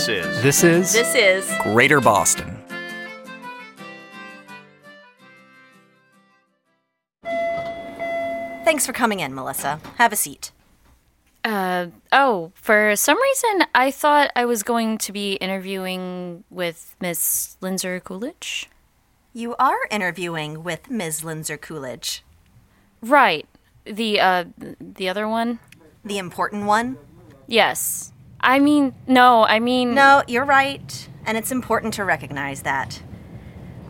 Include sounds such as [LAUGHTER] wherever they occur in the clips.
This is This is This is Greater Boston. Thanks for coming in, Melissa. Have a seat. Uh, oh, for some reason, I thought I was going to be interviewing with Miss Linzer Coolidge. You are interviewing with Ms. Linzer Coolidge, Right. The, uh, the other one? the important one. Yes. I mean, no, I mean. No, you're right, and it's important to recognize that.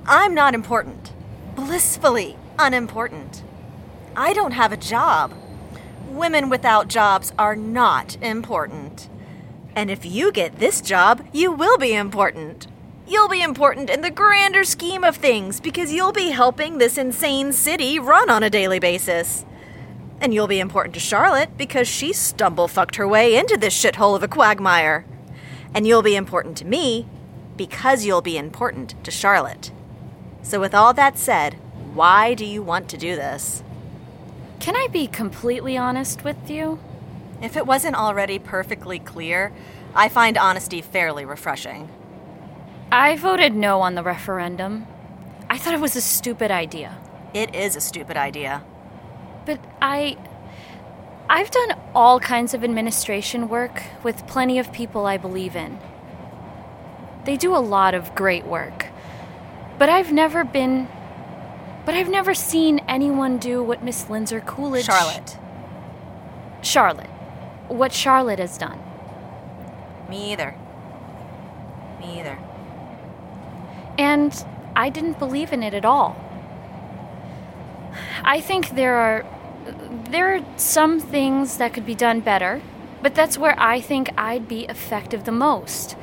I'm not important. Blissfully unimportant. I don't have a job. Women without jobs are not important. And if you get this job, you will be important. You'll be important in the grander scheme of things because you'll be helping this insane city run on a daily basis. And you'll be important to Charlotte because she stumble fucked her way into this shithole of a quagmire. And you'll be important to me because you'll be important to Charlotte. So, with all that said, why do you want to do this? Can I be completely honest with you? If it wasn't already perfectly clear, I find honesty fairly refreshing. I voted no on the referendum. I thought it was a stupid idea. It is a stupid idea. But I. I've done all kinds of administration work with plenty of people I believe in. They do a lot of great work. But I've never been. But I've never seen anyone do what Miss Linzer Coolidge. Charlotte. Charlotte. What Charlotte has done. Me either. Me either. And I didn't believe in it at all. I think there are there are some things that could be done better, but that's where I think I'd be effective the most.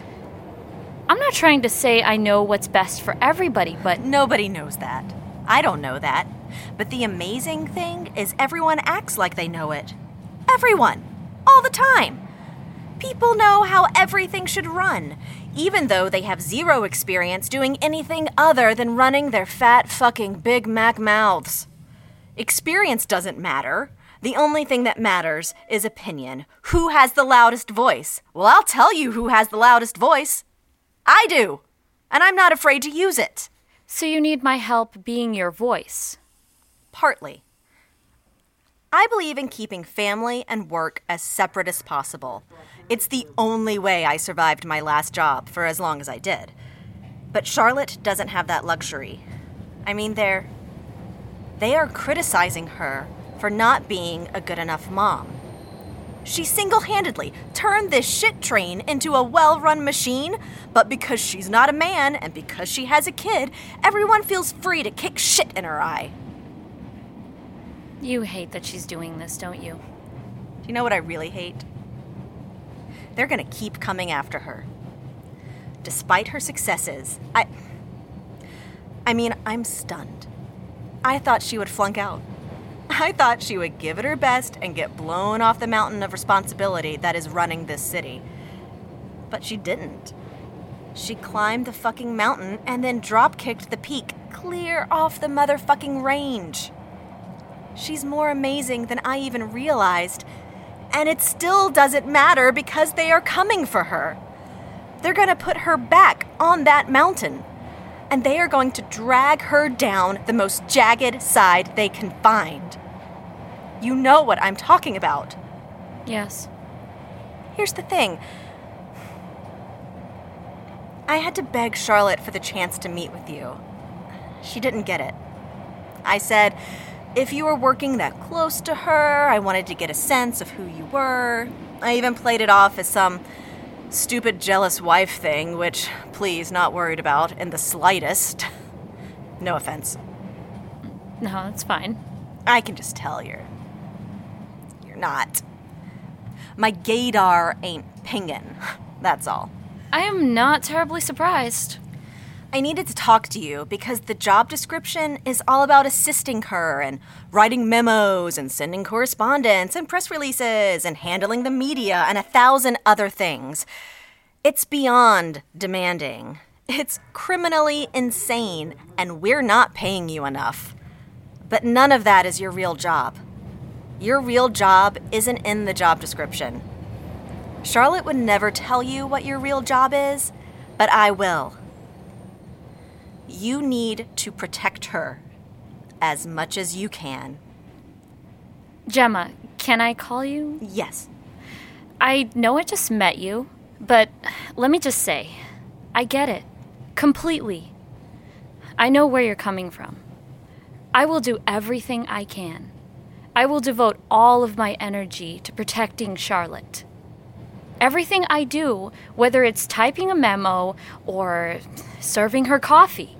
I'm not trying to say I know what's best for everybody, but Nobody knows that. I don't know that. But the amazing thing is, everyone acts like they know it. Everyone. All the time. People know how everything should run, even though they have zero experience doing anything other than running their fat fucking Big Mac mouths. Experience doesn't matter. The only thing that matters is opinion. Who has the loudest voice? Well, I'll tell you who has the loudest voice. I do. And I'm not afraid to use it. so you need my help being your voice. Partly. I believe in keeping family and work as separate as possible. It's the only way I survived my last job for as long as I did. But Charlotte doesn't have that luxury. I mean, they're. They are criticizing her for not being a good enough mom. She single handedly turned this shit train into a well run machine, but because she's not a man and because she has a kid, everyone feels free to kick shit in her eye. You hate that she's doing this, don't you? Do you know what I really hate? They're gonna keep coming after her. Despite her successes, I. I mean, I'm stunned. I thought she would flunk out. I thought she would give it her best and get blown off the mountain of responsibility that is running this city. But she didn't. She climbed the fucking mountain and then drop kicked the peak clear off the motherfucking range. She's more amazing than I even realized, and it still doesn't matter because they are coming for her. They're gonna put her back on that mountain. And they are going to drag her down the most jagged side they can find. You know what I'm talking about. Yes. Here's the thing I had to beg Charlotte for the chance to meet with you. She didn't get it. I said, if you were working that close to her, I wanted to get a sense of who you were. I even played it off as some stupid jealous wife thing, which, please, not worried about in the slightest. No offense. No, that's fine. I can just tell you're. You're not. My gaydar ain't pingin'. [LAUGHS] That's all. I am not terribly surprised. I needed to talk to you because the job description is all about assisting her and writing memos and sending correspondence and press releases and handling the media and a thousand other things. It's beyond demanding. It's criminally insane, and we're not paying you enough. But none of that is your real job. Your real job isn't in the job description. Charlotte would never tell you what your real job is, but I will. You need to protect her as much as you can. Gemma, can I call you? Yes. I know I just met you, but let me just say, I get it. Completely. I know where you're coming from. I will do everything I can. I will devote all of my energy to protecting Charlotte. Everything I do, whether it's typing a memo or serving her coffee,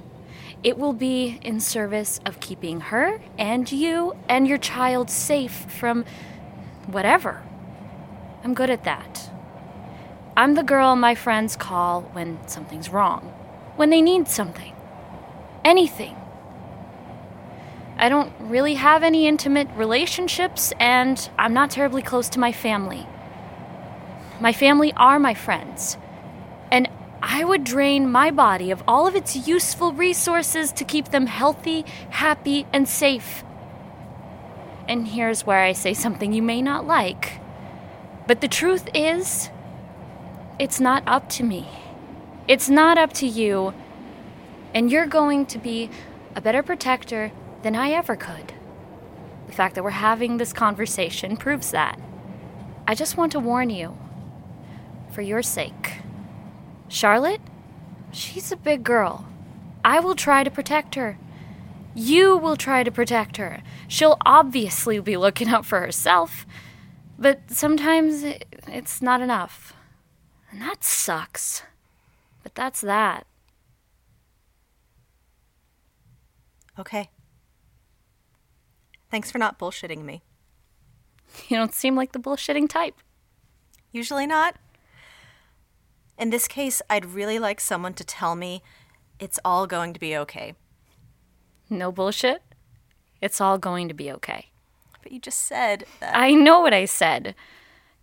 it will be in service of keeping her and you and your child safe from whatever. I'm good at that. I'm the girl my friends call when something's wrong, when they need something, anything. I don't really have any intimate relationships, and I'm not terribly close to my family. My family are my friends, I would drain my body of all of its useful resources to keep them healthy, happy, and safe. And here's where I say something you may not like. But the truth is, it's not up to me. It's not up to you. And you're going to be a better protector than I ever could. The fact that we're having this conversation proves that. I just want to warn you, for your sake. Charlotte, she's a big girl. I will try to protect her. You will try to protect her. She'll obviously be looking out for herself, but sometimes it's not enough. And that sucks. But that's that. Okay. Thanks for not bullshitting me. You don't seem like the bullshitting type. Usually not. In this case, I'd really like someone to tell me it's all going to be okay. No bullshit. It's all going to be okay. But you just said that. I know what I said,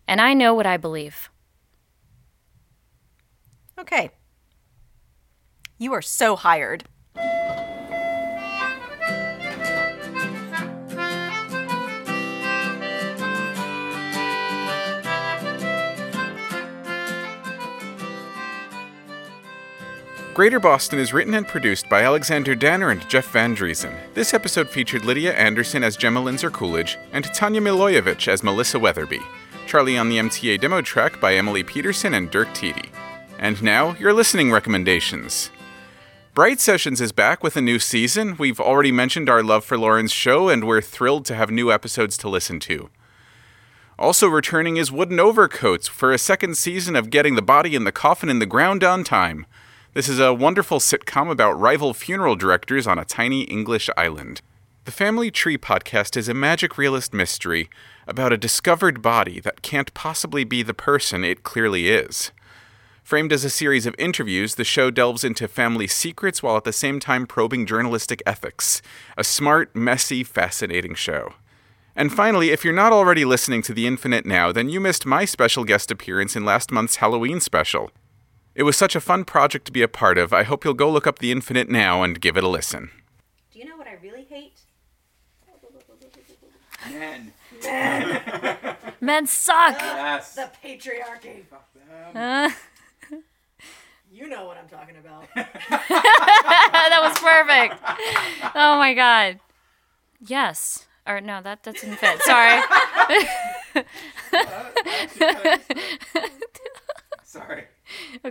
and I know what I believe. Okay. You are so hired. Greater Boston is written and produced by Alexander Danner and Jeff Van Dreason. This episode featured Lydia Anderson as Gemma Linzer Coolidge and Tanja Milojevic as Melissa Weatherby. Charlie on the MTA demo track by Emily Peterson and Dirk Tiede. And now, your listening recommendations. Bright Sessions is back with a new season. We've already mentioned our love for Lauren's show, and we're thrilled to have new episodes to listen to. Also returning is Wooden Overcoats for a second season of getting the body in the coffin in the ground on time. This is a wonderful sitcom about rival funeral directors on a tiny English island. The Family Tree podcast is a magic realist mystery about a discovered body that can't possibly be the person it clearly is. Framed as a series of interviews, the show delves into family secrets while at the same time probing journalistic ethics. A smart, messy, fascinating show. And finally, if you're not already listening to The Infinite Now, then you missed my special guest appearance in last month's Halloween special. It was such a fun project to be a part of. I hope you'll go look up The Infinite Now and give it a listen. Do you know what I really hate? Men. Men [LAUGHS] Men suck! Yes. The patriarchy. Uh, [LAUGHS] You know what I'm talking about. [LAUGHS] that was perfect. Oh my god. Yes. Or no, that that didn't fit. Sorry. Sorry.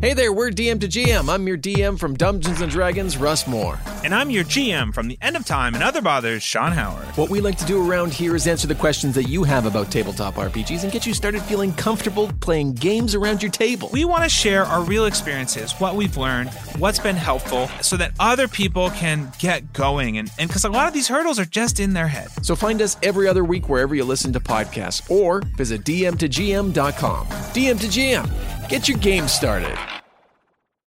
Hey there, we're DM to GM. I'm your DM from Dungeons and Dragons, Russ Moore. And I'm your GM from the End of Time and Other Bothers, Sean Howard. What we like to do around here is answer the questions that you have about tabletop RPGs and get you started feeling comfortable playing games around your table. We want to share our real experiences, what we've learned, what's been helpful, so that other people can get going. And because a lot of these hurdles are just in their head. So find us every other week wherever you listen to podcasts or visit dm2gm.com. DM to GM. Get your game started.